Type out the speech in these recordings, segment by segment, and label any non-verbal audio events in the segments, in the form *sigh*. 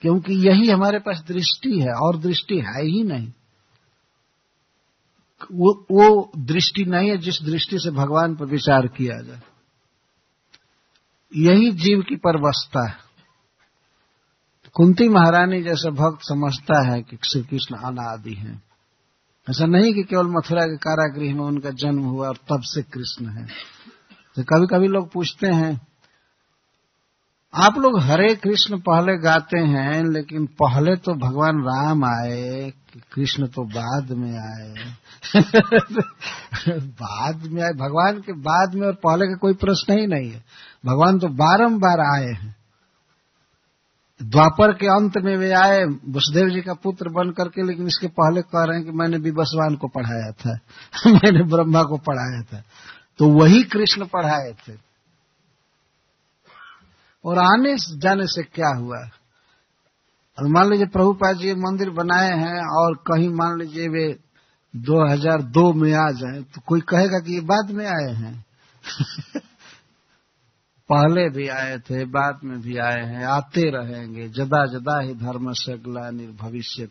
क्योंकि यही हमारे पास दृष्टि है और दृष्टि है ही नहीं। वो, वो दृष्टि नहीं है जिस दृष्टि से भगवान पर विचार किया जाए। यही जीव की परवस्था है। कुंती महारानी जैसा भक्त समझता है कि श्री कृष्ण अनादि है। ऐसा नहीं कि केवल मथुरा के कारागृह में उनका जन्म हुआ और तब से कृष्ण है। तो कभी कभी लोग पूछते हैं आप लोग हरे कृष्ण पहले गाते हैं, लेकिन पहले तो भगवान राम आए, कृष्ण तो बाद में आए। *laughs* बाद में आए, भगवान के बाद में और पहले का कोई प्रश्न ही नहीं है। भगवान तो बारंबार आए हैं। द्वापर के अंत में वे आए, वसुदेव जी का पुत्र बन करके, लेकिन इसके पहले कह रहे हैं कि मैंने विवस्वान को पढ़ाया था। *laughs* मैंने ब्रह्मा को पढ़ाया था। तो वही कृष्ण पढ़ाए थे। और आने जाने से क्या हुआ? और मान लीजिए प्रभुपाद जी मंदिर बनाए हैं और कहीं मान लीजिए वे 2002 में आ जाए तो कोई कहेगा कि ये बाद में आए हैं? *laughs* पहले भी आए थे, बाद में भी आए हैं, आते रहेंगे। जदा जदा ही धर्म से अगला निर्भविष्य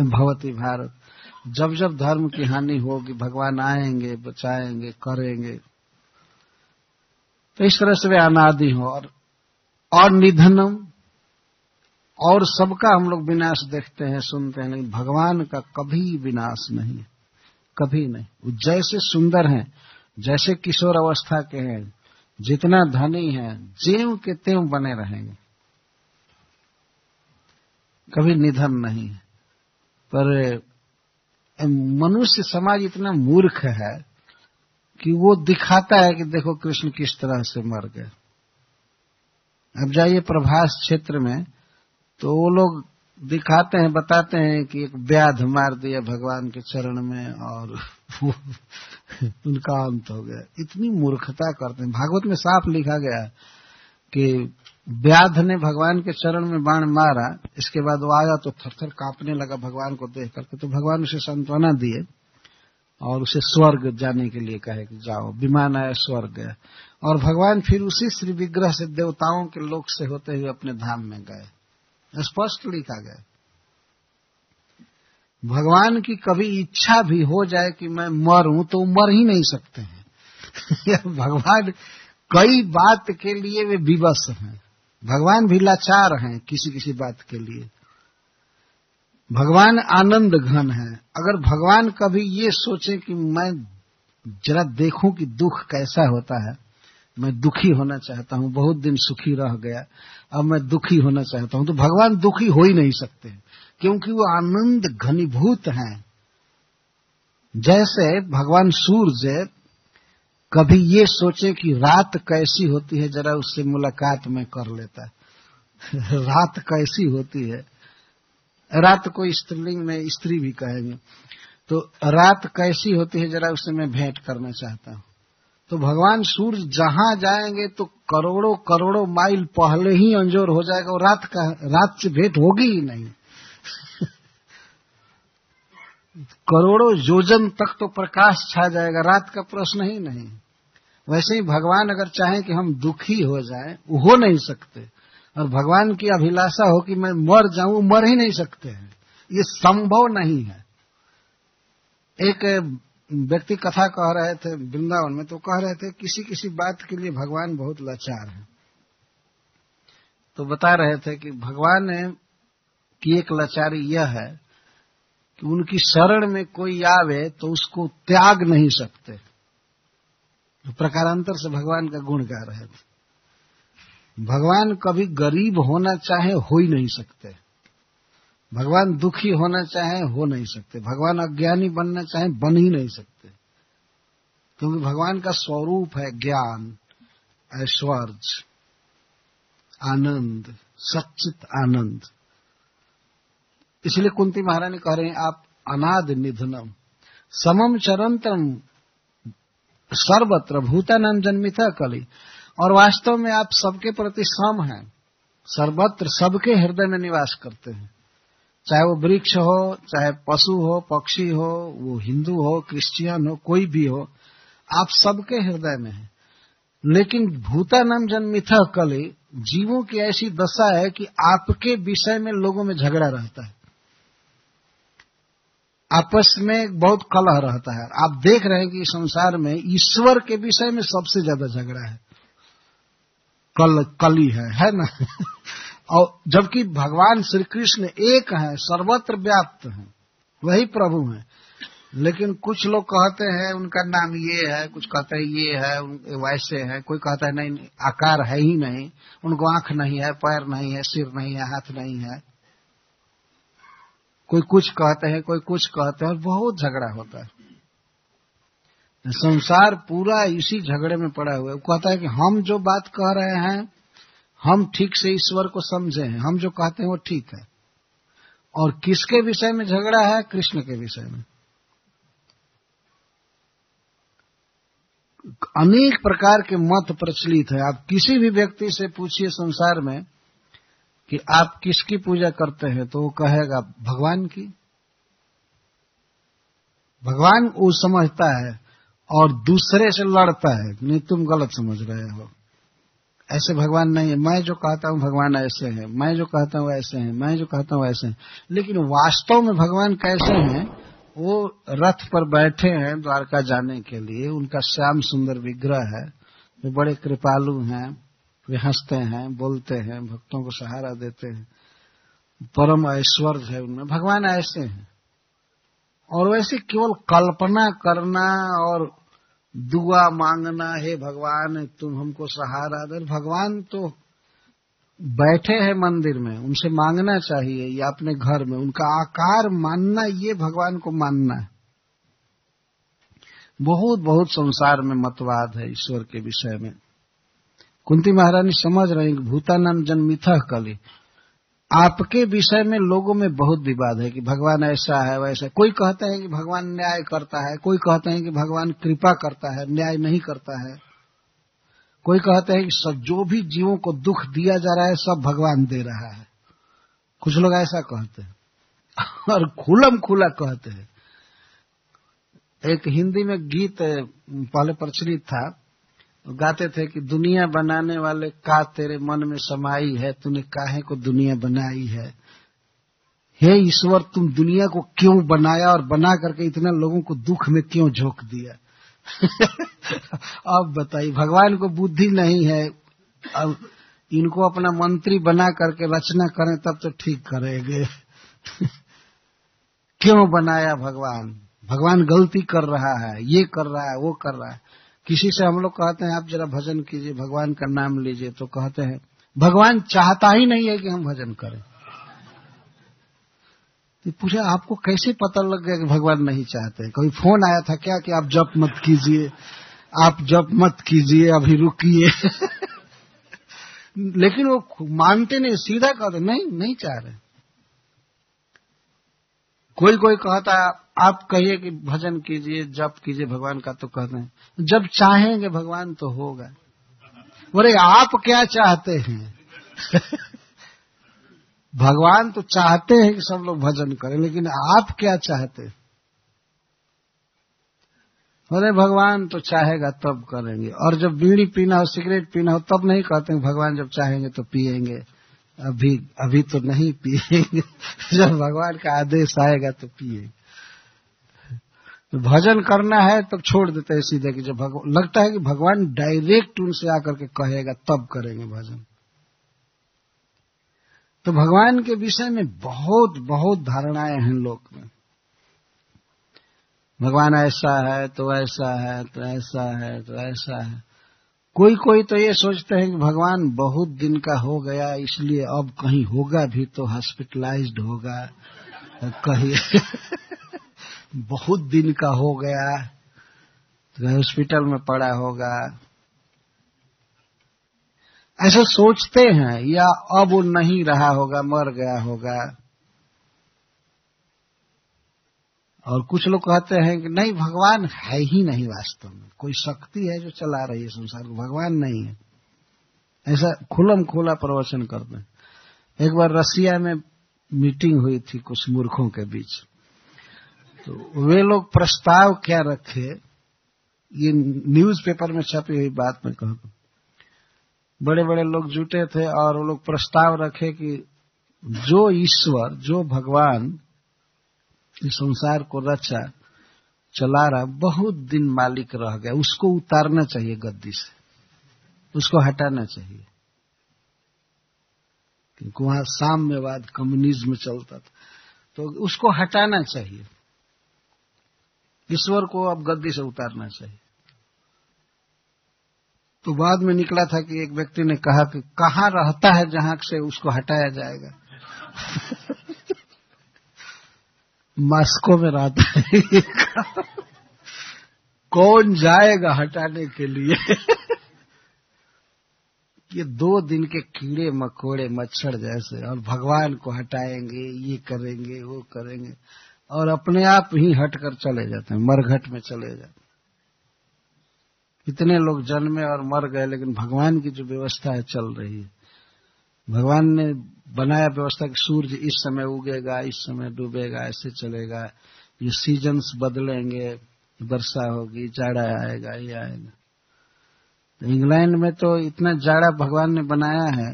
भवती भारत। जब जब धर्म की हानि होगी, भगवान आएँगे, बचाएँगे, करेंगे। तो इस तरह से वे अनादि हो और और निधनम। और सबका हम लोग विनाश देखते हैं, सुनते हैं, लेकिन भगवान का कभी विनाश नहीं कभी नहीं। वो जैसे सुंदर हैं, जैसे किशोर अवस्था के हैं, जितना धनी है, जेव के तेव बने रहेंगे। कभी निधन नहीं है। पर मनुष्य समाज इतना मूर्ख है कि वो दिखाता है कि देखो कृष्ण किस तरह से मर गए। अब जाइए प्रभास क्षेत्र में तो वो लोग दिखाते हैं, बताते हैं कि एक व्याध मार दिया भगवान के चरण में और उनका अंत हो गया। इतनी मूर्खता करते हैं। भागवत में साफ़ लिखा गया कि व्याध ने भगवान के चरण में बाण मारा, इसके बाद वो आया तो थरथर कांपने लगा भगवान को देख करके तो भगवान उसे सांत्वना दिए। और उसे स्वर्ग जाने के लिए कहे कि जाओ, विमान आया स्वर्ग। और भगवान फिर उसी श्री विग्रह से देवताओं के लोक से होते हुए अपने धाम में गए। स्पष्ट लिखा गया। भगवान की कभी इच्छा भी हो जाए कि मैं मरूं तो मर ही नहीं सकते हैं। *laughs* भगवान कई बात के लिए वे विवश हैं। भगवान भी लाचार हैं किसी किसी बात के लिए। भगवान आनंद घन है। अगर भगवान कभी ये सोचे कि मैं जरा देखूँ कि दुख कैसा होता है, मैं दुखी होना चाहता हूँ, बहुत दिन सुखी रह गया, अब मैं दुखी होना चाहता हूँ तो भगवान दुखी हो ही नहीं सकते। क्योंकि वो आनंद घनीभूत हैं। जैसे भगवान सूर्य कभी ये सोचे कि रात कैसी होती है, जरा उससे मुलाकात में कर लेता। *laughs* रात कैसी होती है? रात को स्त्रीलिंग में स्त्री भी कहेंगे। तो रात कैसी होती है, जरा उससे मैं भेंट करना चाहता हूँ। तो भगवान सूर्य जहाँ जाएँगे तो करोड़ों करोड़ों माइल पहले ही अंजोर हो जाएगा और रात का, रात से भेंट होगी ही नहीं। *laughs* करोड़ों योजन तक तो प्रकाश छा जाएगा, रात का प्रश्न ही नहीं। वैसे ही भगवान अगर चाहें कि हम दुखी हो जाएँ वो हो नहीं सकते। और भगवान की अभिलाषा हो कि मैं मर जाऊँ, मर ही नहीं सकते हैं। ये संभव नहीं है। एक व्यक्ति कथा कह रहे थे, वृंदावन में तो कह रहे थे किसी किसी बात के लिए भगवान बहुत लाचार है। तो बता रहे थे कि भगवान की एक लाचारी यह है कि उनकी शरण में कोई आवे तो उसको त्याग नहीं सकते। तो प्रकारांतर से भगवान का गुण गा रहे थे। भगवान कभी गरीब होना चाहे हो ही नहीं सकते। भगवान दुखी होना चाहे हो नहीं सकते। भगवान अज्ञानी बनना चाहे बन ही नहीं सकते। क्योंकि भगवान का स्वरूप है ज्ञान, ऐश्वर्य, आनंद सचित आनंद। इसलिए कुंती महारानी कह रहे हैं, आप अनाद निधनम समम चरंतम सर्वत्र भूतानाम जन्मिता कली। और वास्तव में आप सबके प्रति सम हैं। सर्वत्र सबके हृदय में निवास करते हैं। चाहे वो वृक्ष हो, चाहे पशु हो, पक्षी हो, वो हिंदू हो, क्रिश्चियन हो, कोई भी हो, आप सबके हृदय में है। लेकिन भूतानम जन्मिथ कले जीवों की ऐसी दशा है कि आपके विषय में लोगों में झगड़ा रहता है। आपस में बहुत कलह रहता है। आप देख रहे हैं कि संसार में ईश्वर के विषय में सबसे ज़्यादा झगड़ा है। कल, कली है है ना? और जबकि भगवान श्री कृष्ण एक हैं, सर्वत्र व्याप्त हैं, वही प्रभु हैं। लेकिन कुछ लोग कहते हैं, उनका नाम ये है, कुछ कहते हैं ये है वैसे है, कोई कहता है, नहीं, आकार है ही नहीं, उनको आँख नहीं है, पैर नहीं है, सिर नहीं है, हाथ नहीं है। कोई कुछ कहते हैं, कोई कुछ कहते हैं बहुत झगड़ा होता है। संसार पूरा इसी झगड़े में पड़ा हुआ है। वो कहता है कि हम जो बात कह रहे हैं, हम ठीक से ईश्वर को समझे हैं। हम जो कहते हैं वो ठीक है। और किसके विषय में झगड़ा है? कृष्ण के विषय में। अनेक प्रकार के मत प्रचलित है। आप किसी भी व्यक्ति से पूछिए संसार में कि आप किसकी पूजा करते हैं तो वो कहेगा, भगवान की। भगवान वो समझता है। और दूसरे से लड़ता है। नहीं, तुम गलत समझ रहे हो। ऐसे भगवान नहीं है। मैं जो कहता हूँ, भगवान ऐसे हैं। मैं जो कहता हूँ, ऐसे हैं। मैं जो कहता हूँ, ऐसे हैं। लेकिन वास्तव में भगवान कैसे हैं? वो रथ पर बैठे हैं द्वारका जाने के लिए। उनका श्याम सुंदर विग्रह है। वे बड़े कृपालु हैं। वे हँसते हैं, बोलते हैं, भक्तों को सहारा देते हैं। परम ऐश्वर्य है उनमें। भगवान ऐसे हैं। और वैसे केवल कल्पना करना और दुआ मांगना, हे भगवान, तुम हमको सहारा दे। भगवान तो बैठे हैं मंदिर में, उनसे मांगना चाहिए, या अपने घर में, उनका आकार मानना, ये भगवान को मानना है। बहुत बहुत संसार में मतवाद है ईश्वर के विषय में। कुंती महारानी समझ रहे हैं भूतानंद जन्मिथ कली। आपके विषय में लोगों में बहुत विवाद है कि भगवान ऐसा है, वैसा कोई कहता है कि भगवान न्याय करता है, कोई कहते हैं कि भगवान कृपा करता है, न्याय नहीं करता है। कोई कहते हैं कि सब जो भी जीवों को दुख दिया जा रहा है, सब भगवान दे रहा है। कुछ लोग ऐसा कहते हैं। और खुलम खुला कहते हैं। एक हिंदी में गीत, पहले प्रचलित था गाते थे कि दुनिया बनाने वाले का तेरे मन में समाई है, तूने काहे को दुनिया बनाई है? हे ईश्वर, तुम दुनिया को क्यों बनाया और बना करके इतना लोगों को दुख में क्यों झोंक दिया? *laughs* अब बताइए, भगवान को बुद्धि नहीं है, अब इनको अपना मंत्री बना करके रचना करें, तब तो ठीक करेंगे। *laughs* क्यों बनाया भगवान? भगवान गलती कर रहा है, ये कर रहा है, वो कर रहा है। किसी से हम लोग कहते हैं, आप जरा भजन कीजिए, भगवान का नाम लीजिए तो कहते हैं, भगवान चाहता ही नहीं है कि हम भजन करें। तो पूछा, आपको कैसे पता लग गया कि भगवान नहीं चाहते कभी फ़ोन आया था क्या कि आप जप मत कीजिए, आप जप मत कीजिए, अभी रुकिए? *laughs* लेकिन वो मानते नहीं, सीधा कहते नहीं नहीं चाह रहे। कोई कोई कहता है, आप कहिए कि भजन कीजिए, जप कीजिए, भगवान का तो कहते हैं। जब चाहेंगे भगवान तो होगा बोले, आप क्या चाहते हैं? *laughs* भगवान तो चाहते हैं कि सब लोग भजन करें, लेकिन आप क्या चाहते हैं? अरे भगवान तो चाहेगा तब करेंगे। और जब बीड़ी पीना हो, सिगरेट पीना हो, तब नहीं कहते हैं, भगवान जब चाहेंगे तो पिएँगे। अभी अभी तो नहीं पिएँगे। जब भगवान का आदेश आएगा तो पिएँगे। तो भजन करना है तब छोड़ देते हैं सीधे कि जब लगता है कि भगवान डायरेक्ट उनसे आकर के कहेगा, तब करेंगे भजन। तो भगवान के विषय में बहुत बहुत धारणाएँ हैं लोक में। भगवान ऐसा है तो ऐसा है तो ऐसा है तो ऐसा है। कोई कोई तो ये सोचते हैं कि भगवान बहुत दिन का हो गया, इसलिए अब कहीं होगा भी तो हॉस्पिटलाइज्ड होगा। कहीं *laughs* बहुत दिन का हो गया तो हॉस्पिटल में पड़ा होगा। ऐसा सोचते हैं, या अब वो नहीं रहा होगा, मर गया होगा। और कुछ लोग कहते हैं कि नहीं, भगवान है ही नहीं वास्तव में। कोई शक्ति है जो चला रही है संसार को? भगवान नहीं है। ऐसा खुलम खुला प्रवचन करते हैं। एक बार रसिया में मीटिंग हुई थी कुछ मूर्खों के बीच। तो वे लोग प्रस्ताव क्या रखे? ये न्यूज़पेपर में छपी हुई बात मैं कहता बड़े बड़े लोग जुटे थे और वो लोग प्रस्ताव रखे कि जो ईश्वर, जो भगवान संसार को रचा, चला रहा, बहुत दिन मालिक रह गया। उसको उतारना चाहिए गद्दी से। उसको हटाना चाहिए। क्योंकि वहाँ साम्यवाद कम्युनिज्म चलता था। तो उसको हटाना चाहिए। ईश्वर को अब गद्दी से उतारना चाहिए। तो बाद में निकला था कि एक व्यक्ति ने कहा कि कहाँ रहता है जहाँ से उसको हटाया जाएगा? मास्को में रहता है। कौन जाएगा हटाने के लिए? ये दो दिन के कीड़े मकोड़े मच्छर जैसे, और भगवान को हटाएँगे, ये करेंगे, वो करेंगे, और अपने आप ही हटकर चले जाते हैं, मरघट में चले जाते हैं। इतने लोग जन्मे और मर गए, लेकिन भगवान की जो व्यवस्था है चल रही है, भगवान ने बनाया व्यवस्था कि सूर्य इस समय उगेगा, इस समय डूबेगा, ऐसे चलेगा। ये सीजन्स बदलेंगे, वर्षा होगी, जाड़ा आएगा, ये आएगा। तो इंग्लैंड में तो इतना जाड़ा भगवान ने बनाया है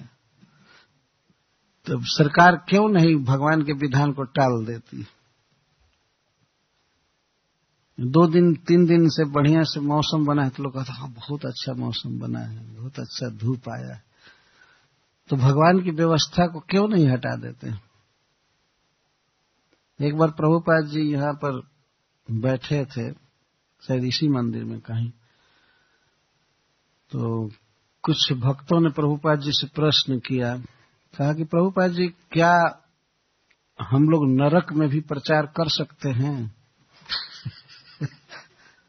तो सरकार क्यों नहीं भगवान के विधान को टाल देती? दो दिन, तीन दिन से बढ़िया से मौसम बना है तो लोग कहते हाँ बहुत अच्छा मौसम बना है, बहुत अच्छा धूप आया है। तो भगवान की व्यवस्था को क्यों नहीं हटा देते? एक बार प्रभुपाद जी यहाँ पर बैठे थे, शायद इसी मंदिर में कहीं। तो कुछ भक्तों ने प्रभुपाद जी से प्रश्न किया, कहा कि प्रभुपाद जी, क्या हम लोग नरक में भी प्रचार कर सकते हैं? *laughs*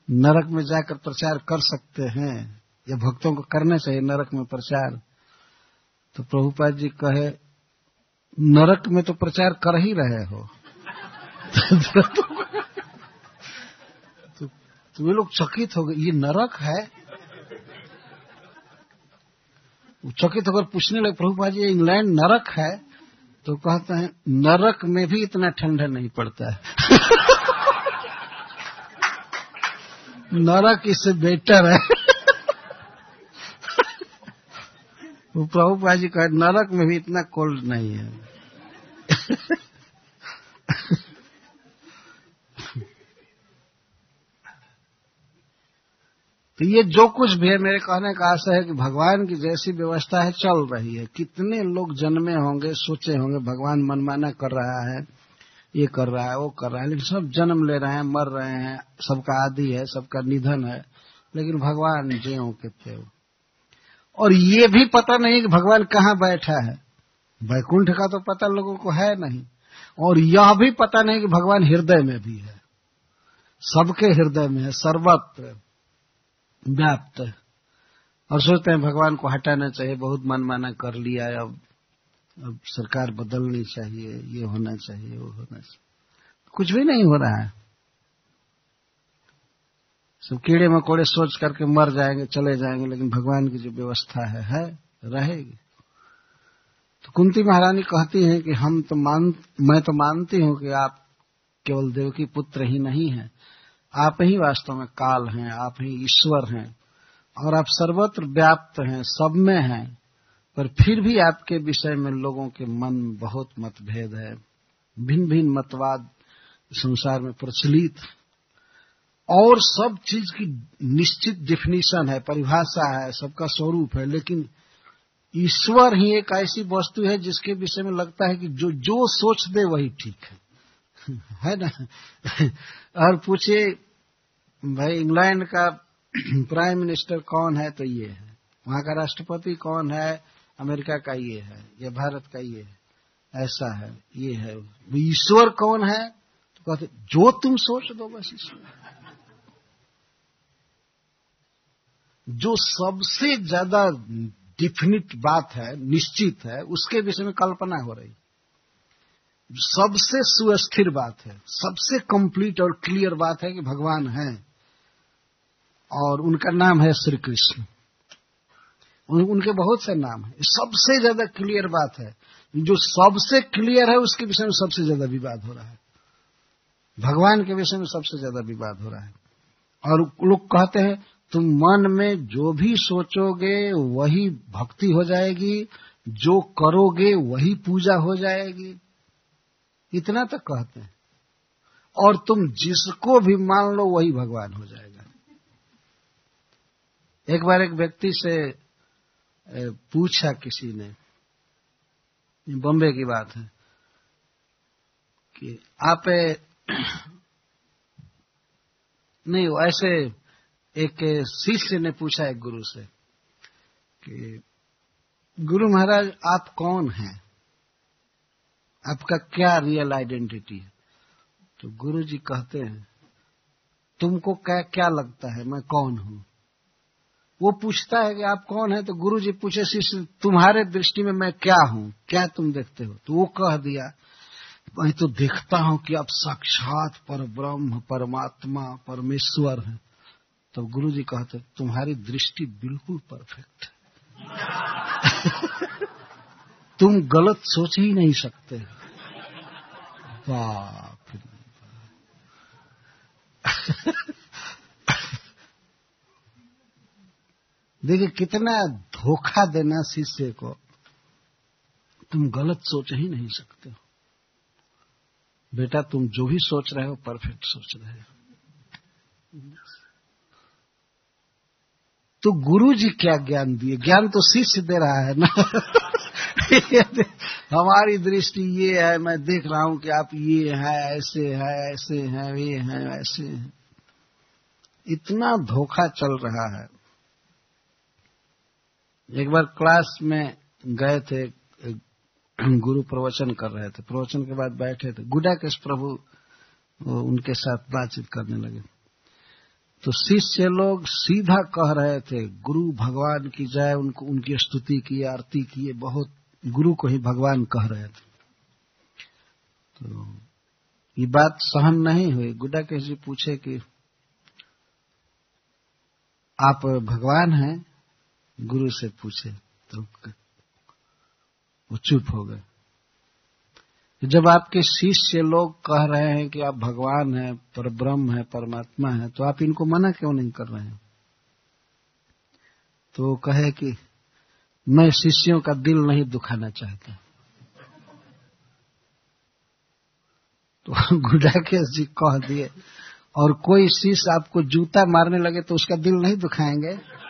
नरक में जाकर प्रचार कर सकते हैं? या भक्तों को करना चाहिए नरक में प्रचार? तो प्रभुपाद जी कहे नरक में तो प्रचार कर ही रहे हो। तो, तो वे लोग चकित हो गए ये नरक है? चकित होकर पूछने लगे प्रभुपाद जी इंग्लैंड नरक है? तो कहते हैं नरक में भी इतना ठंडा नहीं पड़ता है। *laughs* नरक इससे बेटर है। वो प्रभुपा जी कहे, नरक में भी इतना कोल्ड नहीं है। तो ये जो कुछ भी है, मेरे कहने का आशा है कि भगवान की जैसी व्यवस्था है, चल रही है। कितने लोग जन्मे होंगे, सोचे होंगे, भगवान मनमाना कर रहा है, ये कर रहा है, वो कर रहा है, लेकिन सब जन्म ले रहे हैं, मर रहे हैं, सबका आदि है, सबका निधन है, लेकिन भगवान ज्यो के थे वो और ये भी पता नहीं कि भगवान कहाँ बैठा है। वैकुंठ का तो पता लोगों को है नहीं। और यह भी पता नहीं कि भगवान हृदय में भी है। सबके हृदय में है, सर्वत्र व्याप्त और सोचते हैं भगवान को हटाना चाहिए, बहुत मनमाना कर लिया है, अब अब सरकार बदलनी चाहिए, ये होना चाहिए, वो होना चाहिए। कुछ भी नहीं हो रहा है। सब कीड़े मकोड़े सोच करके मर जाएँगे, चले जाएँगे, लेकिन भगवान की जो व्यवस्था है है, रहेगी। तो कुंती महारानी कहती हैं कि हम तो मान, मैं तो मानती हूँ कि आप केवल देव की पुत्र ही नहीं हैं। आप ही वास्तव में काल हैं, आप ही ईश्वर हैं, और आप सर्वत्र व्याप्त हैं, सब में हैं, पर फिर भी आपके विषय में लोगों के मन में बहुत मतभेद है। भिन्न भिन्न मतवाद संसार में प्रचलित और सब चीज़ की निश्चित डिफिनीशन है, परिभाषा है, सबका स्वरूप है, लेकिन ईश्वर ही एक ऐसी वस्तु है जिसके विषय में लगता है कि जो जो सोच दे वही ठीक है। *laughs* है ना? और पूछे भाई इंग्लैंड का *clears throat* प्राइम मिनिस्टर कौन है तो ये है। वहाँ का राष्ट्रपति कौन है? अमेरिका का ये है, या भारत का ये है। ऐसा है, ये है। ईश्वर कौन है? तो कहते जो तुम सोच दो बस ईश्वर जो सबसे ज़्यादा डिफिनिट बात है निश्चित है उसके विषय में कल्पना हो रही सबसे सुस्थिर बात है सबसे कंप्लीट और क्लियर बात है कि भगवान है और उनका नाम है श्री कृष्ण। उन, उनके बहुत से नाम है। सबसे ज़्यादा क्लियर बात है जो सबसे क्लियर है उसके विषय में सबसे ज़्यादा विवाद हो रहा है। भगवान के विषय में सबसे ज़्यादा विवाद हो रहा है। और लोग कहते हैं तुम मन में जो भी सोचोगे, वही भक्ति हो जाएगी, जो करोगे, वही पूजा हो जाएगी। इतना तक कहते हैं। और तुम जिसको भी मान लो, वही भगवान हो जाएगा। एक बार एक व्यक्ति से पूछा किसी ने बॉम्बे की बात है, कि आप, *clears throat* नहीं ऐसे एक शिष्य ने पूछा एक गुरु से कि, गुरु महाराज, आप कौन हैं? आपका क्या रियल आइडेंटिटी है? तो गुरु जी कहते हैं, तुमको क्या क्या लगता है? मैं कौन हूँ? वो पूछता है कि, आप कौन है? तो गुरु जी पूछे, शिष्य, तुम्हारे दृष्टि में मैं क्या हूँ? क्या तुम देखते हो? तो वो कह दिया, मैं तो देखता हूँ कि आप साक्षात पर ब्रह्म, परमात्मा, परमेश्वर हैं। तो गुरु जी कहते, तुम्हारी दृष्टि बिल्कुल परफेक्ट *laughs* तुम गलत सोच ही नहीं सकते। बाप। *laughs* देखिए, कितना धोखा देना शिष्य को, तुम गलत सोच ही नहीं सकते हो। बेटा, तुम जो भी सोच रहे हो, परफेक्ट सोच रहे हो। तो गुरु जी क्या ज्ञान दिए? ज्ञान तो शिष्य दे रहा है ना? *laughs* हमारी दृष्टि ये है, मैं देख रहा हूँ कि आप ये है, ऐसे है, ऐसे हैं, ये हैं, ऐसे हैं। इतना धोखा चल रहा है। एक बार क्लास में गए थे, गुरु प्रवचन कर रहे थे। प्रवचन के बाद बैठे थे। गुडा गुडाकेश प्रभु उनके साथ बातचीत करने लगे। तो शिष्य लोग सीधा कह रहे थे, गुरु भगवान की जय, उनको उनकी स्तुति की आरती की बहुत गुरु को ही भगवान कह रहे थे। तो ये बात सहन नहीं हुई। गुडाकेश जी पूछे कि, आप भगवान हैं? गुरु से पूछे। तो वो चुप हो गए। जब आपके शिष्य लोग कह रहे हैं कि आप भगवान हैं पर ब्रह्म है, परमात्मा है तो आप इनको मना क्यों नहीं कर रहे हैं? तो कहे कि मैं शिष्यों का दिल नहीं दुखाना चाहता। तो *laughs* गुडाकेश जी कह दिए, और कोई शिष्य आपको जूता मारने लगे तो उसका दिल नहीं दुखाएँगे?